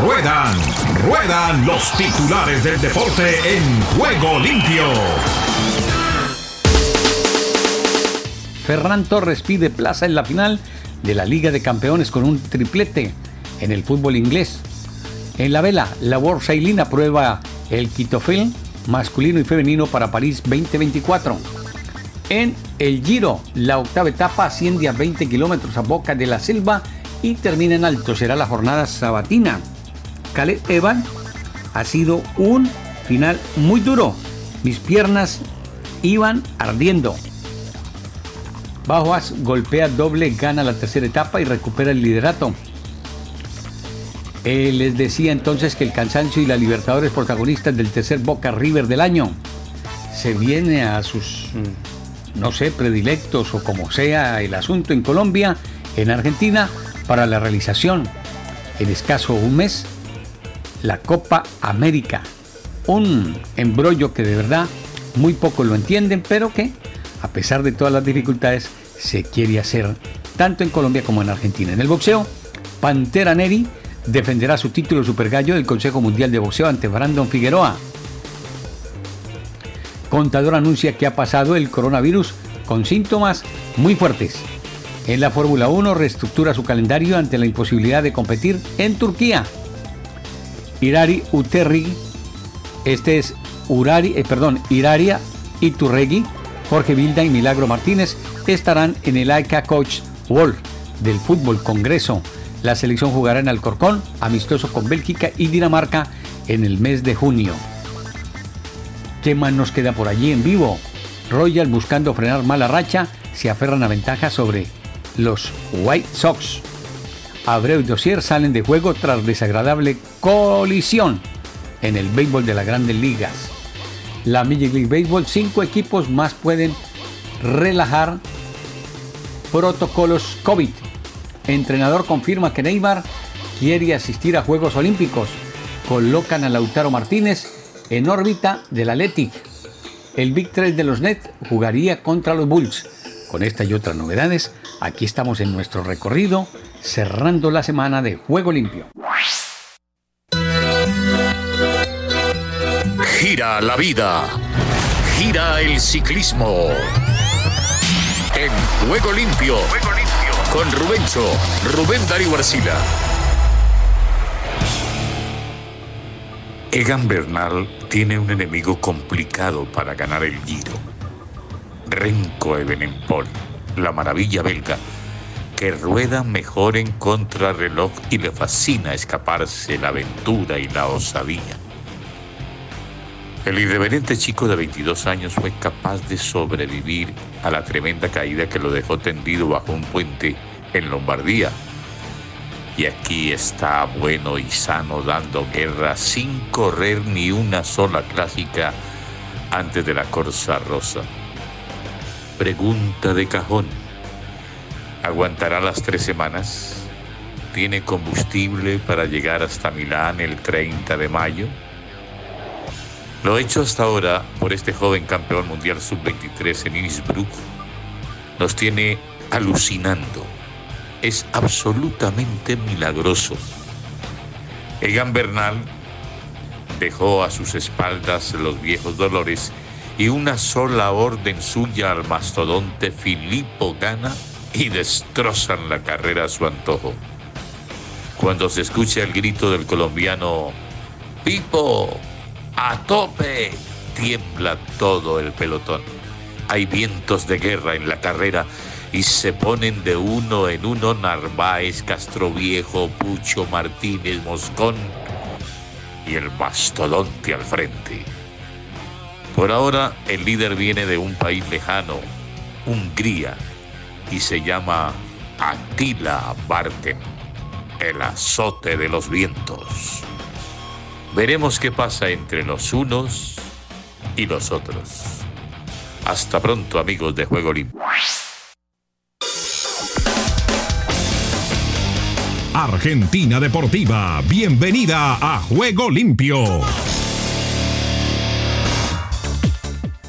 Ruedan, ruedan los titulares del deporte en juego limpio. Ferran Torres pide plaza en la final de la Liga de Campeones con un triplete en el fútbol inglés. En la vela, la World Sailing aprueba el Quitofil masculino y femenino para París 2024. En el Giro, la octava etapa asciende a 20 kilómetros a Boca de la Selva y termina en alto. Será la jornada sabatina. Evan ha sido un final muy duro. Mis piernas iban ardiendo. Bajoas golpea doble, gana la tercera etapa y recupera el liderato. Les decía entonces que el cansancio y la Libertadores protagonistas del tercer Boca River del año se viene a sus, mm, no sé, predilectos o como sea el asunto en Colombia, en Argentina, para la realización en escaso un mes la Copa América. Un embrollo que de verdad muy pocos lo entienden, pero que a pesar de todas las dificultades se quiere hacer tanto en Colombia como en Argentina. En el boxeo, Pantera Neri defenderá su título Super Gallo del Consejo Mundial de Boxeo ante Brandon Figueroa. Contador anuncia que ha pasado el coronavirus con síntomas muy fuertes. En la Fórmula 1 reestructura su calendario ante la imposibilidad de competir en Turquía. Irari Uterri, este es Urari, eh, perdón, Iraria Iturregui, Jorge Vilda y Milagro Martínez estarán en el AICA Coach World del Fútbol Congreso. La selección jugará en Alcorcón, amistoso con Bélgica y Dinamarca en el mes de junio. ¿Qué más nos queda por allí en vivo? Royal buscando frenar mala racha se aferran a ventaja sobre los White Sox. Abreu y Dossier salen de juego tras desagradable colisión en el béisbol de las grandes ligas. La Major League Baseball, cinco equipos más pueden relajar protocolos COVID. Entrenador confirma que Neymar quiere asistir a Juegos Olímpicos. Colocan a Lautaro Martínez en órbita del Athletic. El Big 3 de los Nets jugaría contra los Bulls. Con esta y otras novedades, aquí estamos en nuestro recorrido cerrando la semana de Juego Limpio. Gira la vida, gira el ciclismo. En Juego Limpio, con Rubencho, Rubén Darío Arcila. Egan Bernal tiene un enemigo complicado para ganar el Giro. Renko Evenepoel, la maravilla belga, que rueda mejor en contrarreloj y le fascina escaparse la aventura y la osadía. El irreverente chico de 22 años fue capaz de sobrevivir a la tremenda caída que lo dejó tendido bajo un puente en Lombardía. Y aquí está bueno y sano dando guerra sin correr ni una sola clásica antes de la Corsa Rosa. Pregunta de cajón. ¿Aguantará las tres semanas? ¿Tiene combustible para llegar hasta Milán el 30 de mayo? Lo hecho hasta ahora por este joven campeón mundial sub-23 en Innsbruck nos tiene alucinando. Es absolutamente milagroso. Egan Bernal dejó a sus espaldas los viejos dolores y una sola orden suya al mastodonte Filippo Gana y destrozan la carrera a su antojo. Cuando se escucha el grito del colombiano, Pipo, a tope, tiembla todo el pelotón. Hay vientos de guerra en la carrera y se ponen de uno en uno Narváez, Castroviejo, Pucho, Martínez, Moscón y el mastodonte al frente. Por ahora el líder viene de un país lejano, Hungría, y se llama Attila Barken, el azote de los vientos. Veremos qué pasa entre los unos y los otros. Hasta pronto amigos de Juego Limpio. Argentina Deportiva, bienvenida a Juego Limpio.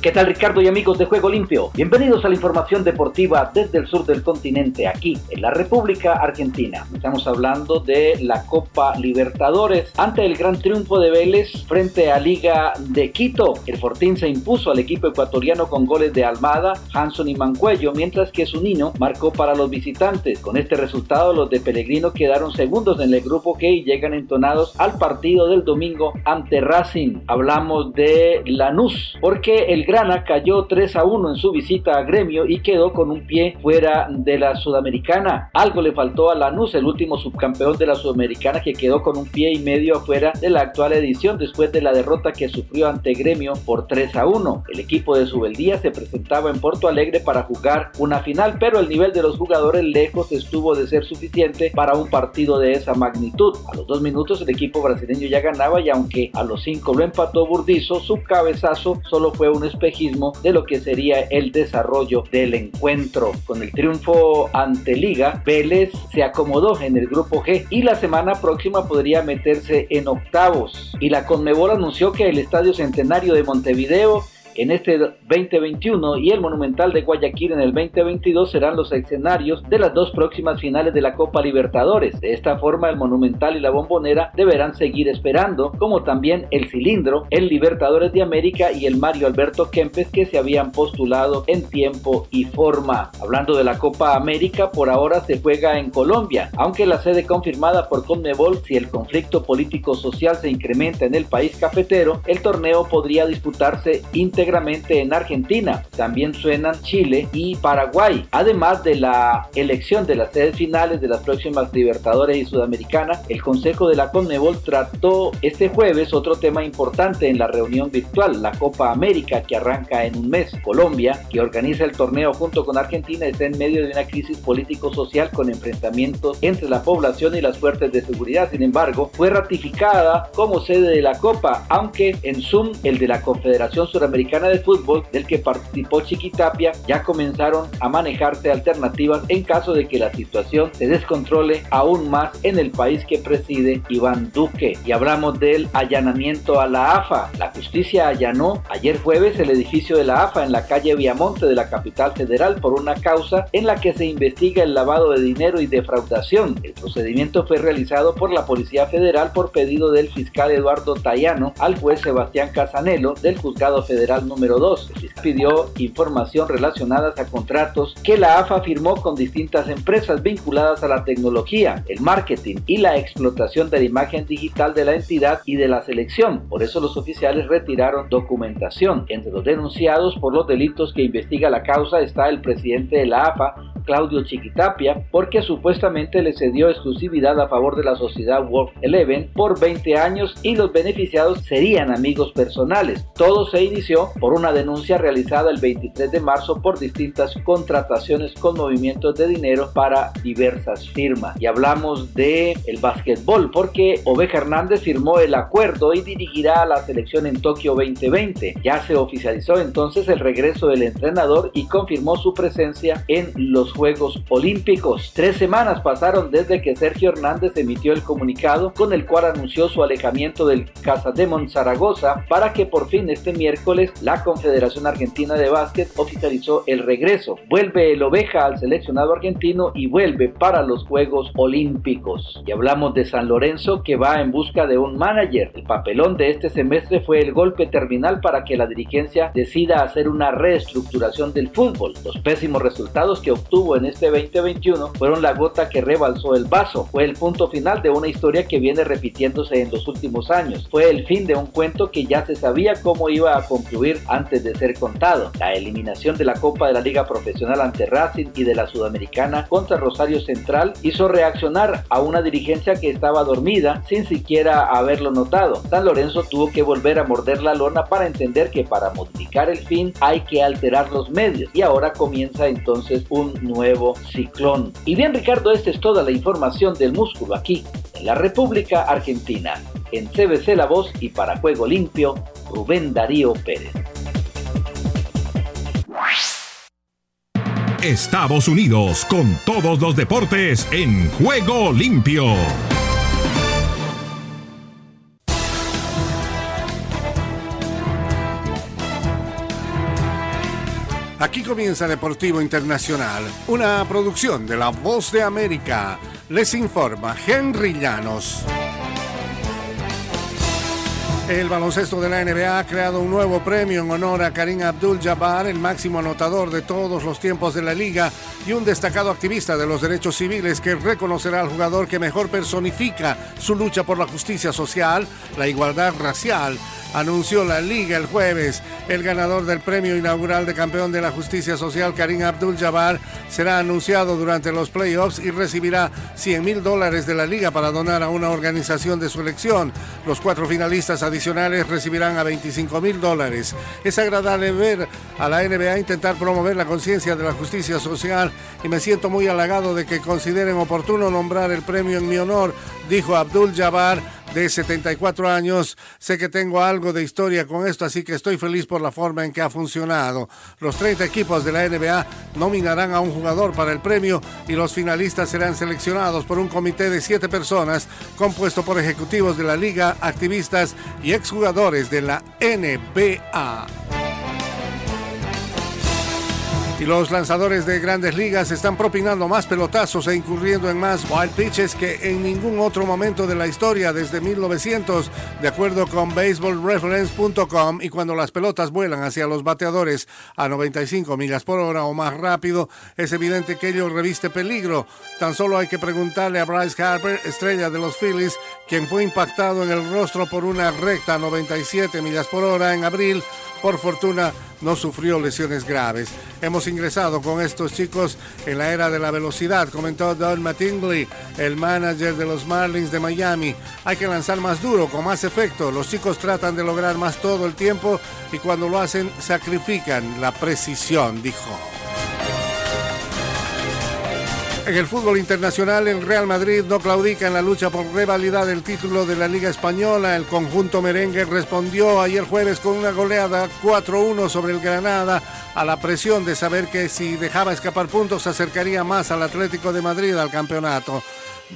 ¿Qué tal Ricardo y amigos de Juego Limpio? Bienvenidos a la información deportiva desde el sur del continente, aquí en la República Argentina. Estamos hablando de la Copa Libertadores ante el gran triunfo de Vélez frente a Liga de Quito. El Fortín se impuso al equipo ecuatoriano con goles de Almada, Hanson y Mancuello, mientras que Zunino marcó para los visitantes. Con este resultado, los de Pellegrino quedaron segundos en el grupo G y llegan entonados al partido del domingo ante Racing. Hablamos de Lanús, porque el Grana cayó 3 a 1 en su visita a Gremio y quedó con un pie fuera de la Sudamericana. Algo le faltó a Lanús, el último subcampeón de la Sudamericana que quedó con un pie y medio afuera de la actual edición después de la derrota que sufrió ante Gremio por 3 a 1. El equipo de Subeldía se presentaba en Porto Alegre para jugar una final, pero el nivel de los jugadores lejos estuvo de ser suficiente para un partido de esa magnitud. A los dos minutos el equipo brasileño ya ganaba y aunque a los cinco lo empató Burdizo, su cabezazo solo fue un espejismo de lo que sería el desarrollo del encuentro. Con el triunfo ante Liga, Vélez se acomodó en el grupo G y la semana próxima podría meterse en octavos. Y la Conmebol anunció que el Estadio Centenario de Montevideo en este 2021 y el Monumental de Guayaquil en el 2022 serán los escenarios de las dos próximas finales de la Copa Libertadores. De esta forma, el Monumental y la Bombonera deberán seguir esperando, como también el Cilindro, el Libertadores de América y el Mario Alberto Kempes que se habían postulado en tiempo y forma. Hablando de la Copa América, por ahora se juega en Colombia, aunque la sede confirmada por Conmebol, si el conflicto político-social se incrementa en el país cafetero, el torneo podría disputarse íntegramente en Argentina. También suenan Chile y Paraguay. Además de la elección de las sedes finales de las próximas Libertadores y Sudamericanas, el Consejo de la Conmebol trató este jueves otro tema importante en la reunión virtual, la Copa América que arranca en un mes. Colombia, que organiza el torneo junto con Argentina, está en medio de una crisis político-social con enfrentamientos entre la población y las fuerzas de seguridad. Sin embargo, fue ratificada como sede de la Copa, aunque en Zoom el de la Confederación Suramericana de Fútbol del que participó Chiquitapia ya comenzaron a manejarse alternativas en caso de que la situación se descontrole aún más en el país que preside Iván Duque. Y hablamos del allanamiento a la AFA. La justicia allanó ayer jueves el edificio de la AFA en la calle Viamonte de la capital federal por una causa en la que se investiga el lavado de dinero y defraudación. El procedimiento fue realizado por la Policía Federal por pedido del fiscal Eduardo Tayano al juez Sebastián Casanelo del Juzgado Federal número 2. Pidió información relacionada a contratos que la AFA firmó con distintas empresas vinculadas a la tecnología, el marketing y la explotación de la imagen digital de la entidad y de la selección. Por eso los oficiales retiraron documentación. Entre los denunciados por los delitos que investiga la causa está el presidente de la AFA, Claudio Chiquitapia, porque supuestamente le cedió exclusividad a favor de la sociedad World Eleven por 20 años y los beneficiados serían amigos personales. Todo se inició por una denuncia realizada el 23 de marzo por distintas contrataciones con movimientos de dinero para diversas firmas. Y hablamos de el básquetbol porque Oveja Hernández firmó el acuerdo y dirigirá a la selección en Tokio 2020. Ya se oficializó entonces el regreso del entrenador y confirmó su presencia en los Juegos Olímpicos. Tres semanas pasaron desde que Sergio Hernández emitió el comunicado con el cual anunció su alejamiento del Casademon Zaragoza para que por fin este miércoles la Confederación Argentina de Básquet oficializó el regreso. Vuelve el oveja al seleccionado argentino y vuelve para los Juegos Olímpicos. Y hablamos de San Lorenzo que va en busca de un manager. El papelón de este semestre fue el golpe terminal para que la dirigencia decida hacer una reestructuración del fútbol. Los pésimos resultados que obtuvo en este 2021 fueron la gota que rebalsó el vaso. Fue el punto final de una historia que viene repitiéndose en los últimos años. Fue el fin de un cuento que ya se sabía cómo iba a concluir antes de ser contado. La eliminación de la Copa de la Liga Profesional ante Racing y de la Sudamericana contra Rosario Central hizo reaccionar a una dirigencia que estaba dormida sin siquiera haberlo notado. San Lorenzo tuvo que volver a morder la lona para entender que para modificar el fin hay que alterar los medios y ahora comienza entonces un nuevo ciclón. Y bien Ricardo, esta es toda la información del músculo aquí en la República Argentina. En CBC La Voz y para Juego Limpio, Rubén Darío Pérez. Estados Unidos con todos los deportes en Juego Limpio. Aquí comienza Deportivo Internacional, una producción de La Voz de América. Les informa Henry Llanos. El baloncesto de la NBA ha creado un nuevo premio en honor a Karim Abdul-Jabbar, el máximo anotador de todos los tiempos de la liga y un destacado activista de los derechos civiles que reconocerá al jugador que mejor personifica su lucha por la justicia social, la igualdad racial anunció la liga el jueves. El ganador del premio inaugural de campeón de la justicia social, Karim Abdul-Jabbar, será anunciado durante los playoffs y recibirá 100 mil dólares de la liga para donar a una organización de su elección. Los cuatro finalistas adicionales recibirán a 25 mil dólares. Es agradable ver a la NBA intentar promover la conciencia de la justicia social y me siento muy halagado de que consideren oportuno nombrar el premio en mi honor, dijo Abdul-Jabbar de 74 años. Sé que tengo algo de historia con esto, así que estoy feliz por la forma en que ha funcionado. Los 30 equipos de la NBA nominarán a un jugador para el premio y los finalistas serán seleccionados por un comité de siete personas compuesto por ejecutivos de la liga, activistas y exjugadores de la NBA. Y los lanzadores de grandes ligas están propinando más pelotazos e incurriendo en más wild pitches que en ningún otro momento de la historia desde 1900, de acuerdo con baseballreference.com. Y cuando las pelotas vuelan hacia los bateadores a 95 millas por hora o más rápido, es evidente que ello reviste peligro. Tan solo hay que preguntarle a Bryce Harper, estrella de los Phillies, quien fue impactado en el rostro por una recta a 97 millas por hora en abril por fortuna no sufrió lesiones graves. Hemos ingresado con estos chicos en la era de la velocidad, comentó Don Mattingly, el manager de los Marlins de Miami. Hay que lanzar más duro, con más efecto. Los chicos tratan de lograr más todo el tiempo y cuando lo hacen sacrifican la precisión, dijo. En el fútbol internacional, el Real Madrid no claudica en la lucha por revalidar el título de la Liga Española. El conjunto merengue respondió ayer jueves con una goleada 4-1 sobre el Granada a la presión de saber que si dejaba escapar puntos se acercaría más al Atlético de Madrid al campeonato.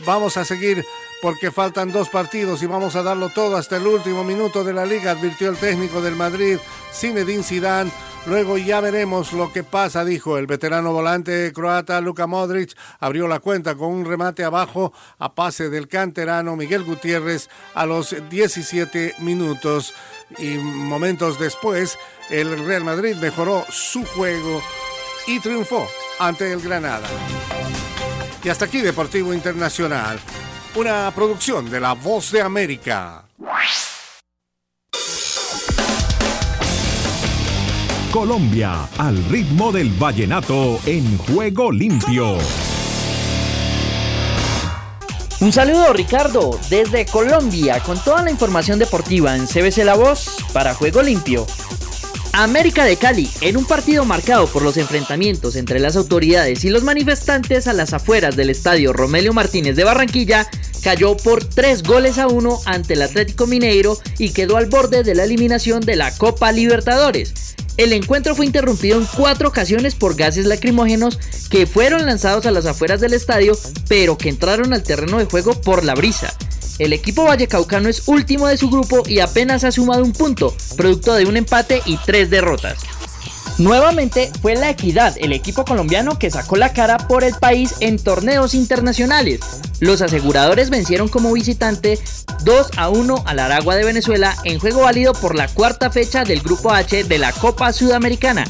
Vamos a seguir porque faltan dos partidos y vamos a darlo todo hasta el último minuto de la liga, advirtió el técnico del Madrid, Zinedine Zidane Luego ya veremos lo que pasa, dijo el veterano volante croata Luka Modric. Abrió la cuenta con un remate abajo a pase del canterano Miguel Gutiérrez a los 17 minutos. Y momentos después, el Real Madrid mejoró su juego y triunfó ante el Granada. Y hasta aquí Deportivo Internacional, una producción de La Voz de América. Colombia, al ritmo del vallenato en juego limpio. Un saludo Ricardo desde Colombia con toda la información deportiva en CBC La Voz para Juego Limpio. América de Cali, en un partido marcado por los enfrentamientos entre las autoridades y los manifestantes a las afueras del estadio Romelio Martínez de Barranquilla, cayó por 3 goles a 1 ante el Atlético Mineiro y quedó al borde de la eliminación de la Copa Libertadores. El encuentro fue interrumpido en cuatro ocasiones por gases lacrimógenos que fueron lanzados a las afueras del estadio, pero que entraron al terreno de juego por la brisa. El equipo vallecaucano es último de su grupo y apenas ha sumado un punto, producto de un empate y tres derrotas. Nuevamente fue la Equidad, el equipo colombiano que sacó la cara por el país en torneos internacionales. Los aseguradores vencieron como visitante 2 a 1 al Aragua de Venezuela en juego válido por la cuarta fecha del Grupo H de la Copa Sudamericana.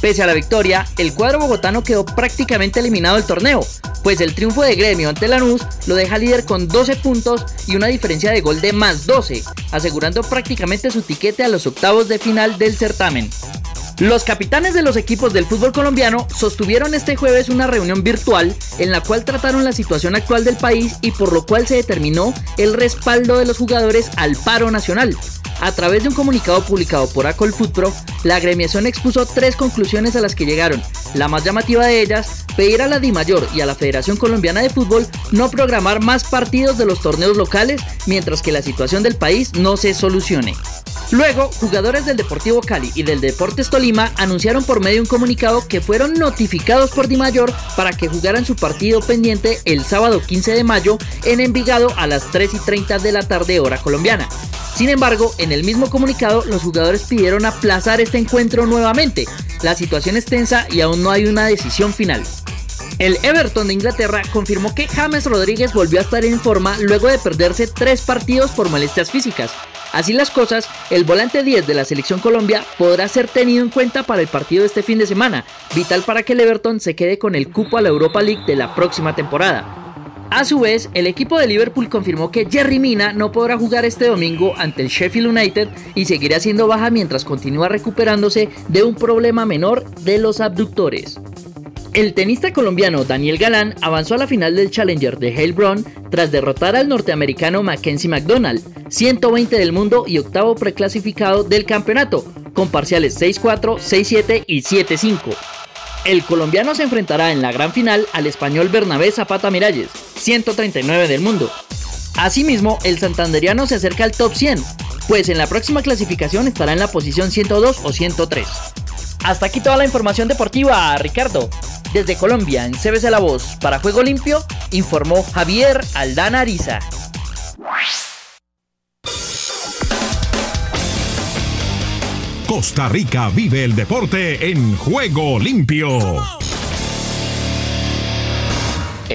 Pese a la victoria, el cuadro bogotano quedó prácticamente eliminado del torneo, pues el triunfo de Gremio ante Lanús lo deja líder con 12 puntos y una diferencia de gol de más 12, asegurando prácticamente su tiquete a los octavos de final del certamen. Los capitanes de los equipos del fútbol colombiano sostuvieron este jueves una reunión virtual en la cual trataron la situación actual del país y por lo cual se determinó el respaldo de los jugadores al paro nacional. A través de un comunicado publicado por Acol Pro, la agremiación expuso tres conclusiones a las que llegaron. La más llamativa de ellas, pedir a la DIMAYOR y a la Federación Colombiana de Fútbol no programar más partidos de los torneos locales mientras que la situación del país no se solucione. Luego, jugadores del Deportivo Cali y del Deportes Tolima anunciaron por medio de un comunicado que fueron notificados por DIMAYOR para que jugaran su partido pendiente el sábado 15 de mayo en Envigado a las 3 y 30 de la tarde hora colombiana. Sin embargo, en En el mismo comunicado, los jugadores pidieron aplazar este encuentro nuevamente. La situación es tensa y aún no hay una decisión final. El Everton de Inglaterra confirmó que James Rodríguez volvió a estar en forma luego de perderse tres partidos por molestias físicas. Así las cosas, el volante 10 de la selección Colombia podrá ser tenido en cuenta para el partido de este fin de semana, vital para que el Everton se quede con el cupo a la Europa League de la próxima temporada. A su vez, el equipo de Liverpool confirmó que Jerry Mina no podrá jugar este domingo ante el Sheffield United y seguirá siendo baja mientras continúa recuperándose de un problema menor de los abductores. El tenista colombiano Daniel Galán avanzó a la final del Challenger de Heilbronn tras derrotar al norteamericano Mackenzie McDonald, 120 del mundo y octavo preclasificado del campeonato, con parciales 6-4, 6-7 y 7-5. El colombiano se enfrentará en la gran final al español Bernabé Zapata Miralles, 139 del mundo. Asimismo, el santanderiano se acerca al top 100, pues en la próxima clasificación estará en la posición 102 o 103. Hasta aquí toda la información deportiva, Ricardo. Desde Colombia, en CBC La Voz, para Juego Limpio, informó Javier Aldana Ariza. Costa Rica vive el deporte en juego limpio.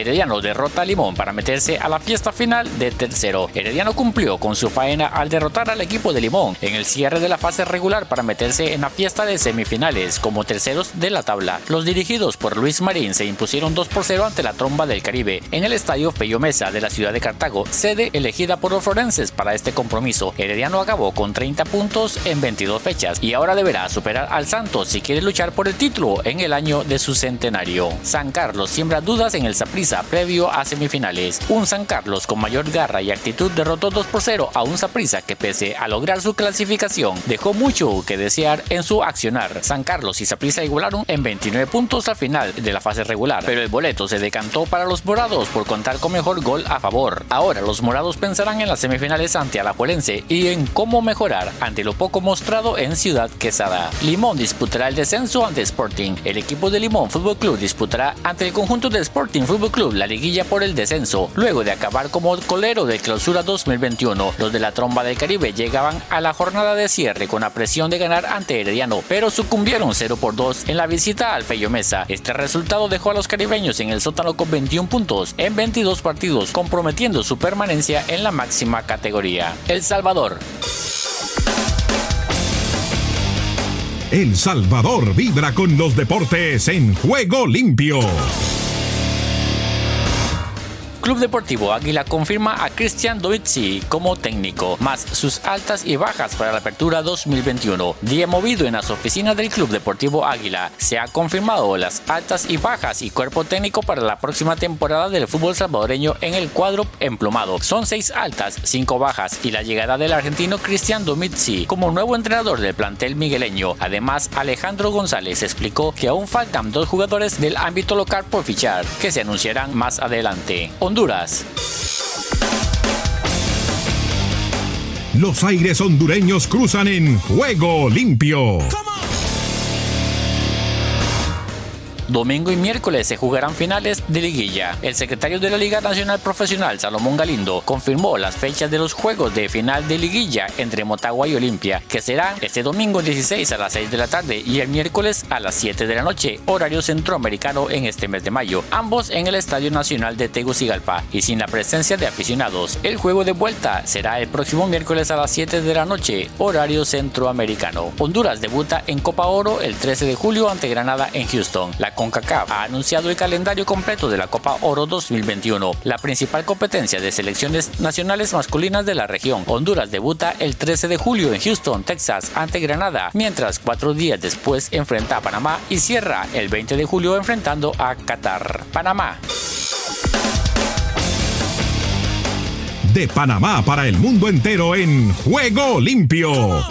Herediano derrota a Limón para meterse a la fiesta final de tercero. Herediano cumplió con su faena al derrotar al equipo de Limón en el cierre de la fase regular para meterse en la fiesta de semifinales como terceros de la tabla. Los dirigidos por Luis Marín se impusieron 2 por 0 ante la tromba del Caribe en el estadio Feyo Mesa de la ciudad de Cartago, sede elegida por los florenses para este compromiso. Herediano acabó con 30 puntos en 22 fechas y ahora deberá superar al Santos si quiere luchar por el título en el año de su centenario. San Carlos siembra dudas en el Saprissa previo a semifinales. Un San Carlos con mayor garra y actitud derrotó 2 por 0 a un Saprissa que pese a lograr su clasificación dejó mucho que desear en su accionar. San Carlos y Saprissa igualaron en 29 puntos al final de la fase regular, pero el boleto se decantó para los morados por contar con mejor gol a favor. Ahora los morados pensarán en las semifinales ante Alajuelense y en cómo mejorar ante lo poco mostrado en Ciudad Quesada. Limón disputará el descenso ante Sporting. El equipo de Limón Fútbol Club disputará ante el conjunto de Sporting Fútbol Club la liguilla por el descenso. Luego de acabar como colero de clausura 2021, los de la tromba del Caribe llegaban a la jornada de cierre con la presión de ganar ante Herediano, pero sucumbieron 0 por 2 en la visita al Feyo Mesa. Este resultado dejó a los caribeños en el sótano con 21 puntos en 22 partidos, comprometiendo su permanencia en la máxima categoría. El Salvador. El Salvador vibra con los deportes en juego limpio. Club Deportivo Águila confirma a Cristian Dovizzi como técnico, más sus altas y bajas para la apertura 2021. Día movido en las oficinas del Club Deportivo Águila. Se ha confirmado las altas y bajas y cuerpo técnico para la próxima temporada del fútbol salvadoreño en el cuadro emplomado. Son seis altas, cinco bajas y la llegada del argentino Cristian Dovizzi como nuevo entrenador del plantel migueleño. Además, Alejandro González explicó que aún faltan dos jugadores del ámbito local por fichar, que se anunciarán más adelante. Honduras. Los aires hondureños cruzan en juego limpio. Domingo y miércoles se jugarán finales de liguilla. El secretario de la Liga Nacional Profesional, Salomón Galindo, confirmó las fechas de los juegos de final de liguilla entre Motagua y Olimpia, que serán este domingo 16 a las 6 de la tarde y el miércoles a las 7 de la noche, horario centroamericano en este mes de mayo, ambos en el Estadio Nacional de Tegucigalpa y sin la presencia de aficionados. El juego de vuelta será el próximo miércoles a las 7 de la noche, horario centroamericano. Honduras debuta en Copa Oro el 13 de julio ante Granada en Houston. La CONCACAF ha anunciado el calendario completo de la Copa Oro 2021, la principal competencia de selecciones nacionales masculinas de la región. Honduras debuta el 13 de julio en Houston, Texas, ante Granada, mientras cuatro días después enfrenta a Panamá y cierra el 20 de julio enfrentando a Qatar. Panamá. De Panamá para el mundo entero en juego limpio.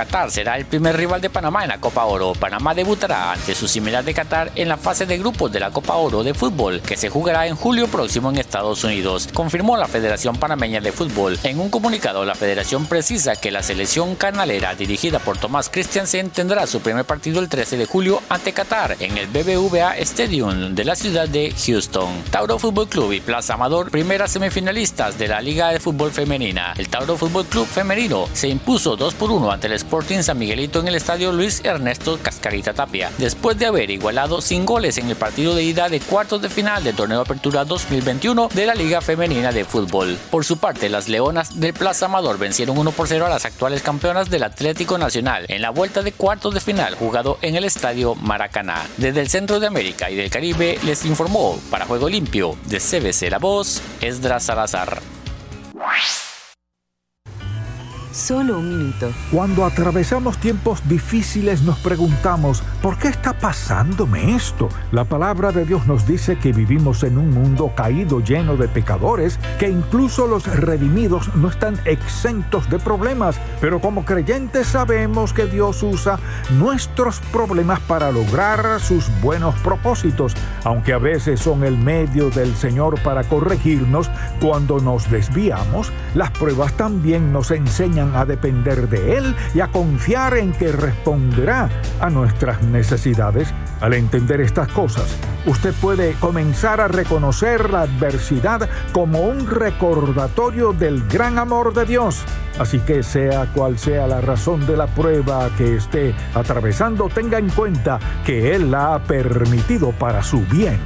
Qatar será el primer rival de Panamá en la Copa Oro. Panamá debutará ante su similar de Qatar en la fase de grupos de la Copa Oro de fútbol, que se jugará en julio próximo en Estados Unidos, confirmó la Federación Panameña de Fútbol. En un comunicado, la federación precisa que la selección canalera dirigida por Tomás Christiansen tendrá su primer partido el 13 de julio ante Qatar en el BBVA Stadium de la ciudad de Houston. Tauro Fútbol Club y Plaza Amador, primeras semifinalistas de la Liga de Fútbol Femenina. El Tauro Fútbol Club Femenino se impuso 2 por 1 ante el Sporting San Miguelito en el estadio Luis Ernesto Cascarita Tapia, después de haber igualado sin goles en el partido de ida de cuartos de final del torneo Apertura 2021 de la Liga Femenina de Fútbol. Por su parte, las Leonas de Plaza Amador vencieron 1 por 0 a las actuales campeonas del Atlético Nacional en la vuelta de cuartos de final jugado en el estadio Maracaná. Desde el centro de América y del Caribe les informó para Juego Limpio de CBC La Voz, Esdras Salazar. Solo un minuto. Cuando atravesamos tiempos difíciles nos preguntamos, ¿por qué está pasándome esto? La palabra de Dios nos dice que vivimos en un mundo caído lleno de pecadores, que incluso los redimidos no están exentos de problemas, pero como creyentes sabemos que Dios usa nuestros problemas para lograr sus buenos propósitos, aunque a veces son el medio del Señor para corregirnos cuando nos desviamos, las pruebas también nos a depender de Él y a confiar en que responderá a nuestras necesidades. Al entender estas cosas, usted puede comenzar a reconocer la adversidad como un recordatorio del gran amor de Dios. Así que sea cual sea la razón de la prueba que esté atravesando, tenga en cuenta que Él la ha permitido para su bien.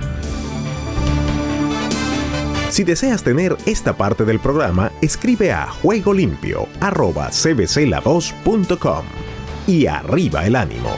Si deseas tener esta parte del programa, escribe a juegolimpio.cbcla2.com y arriba el ánimo.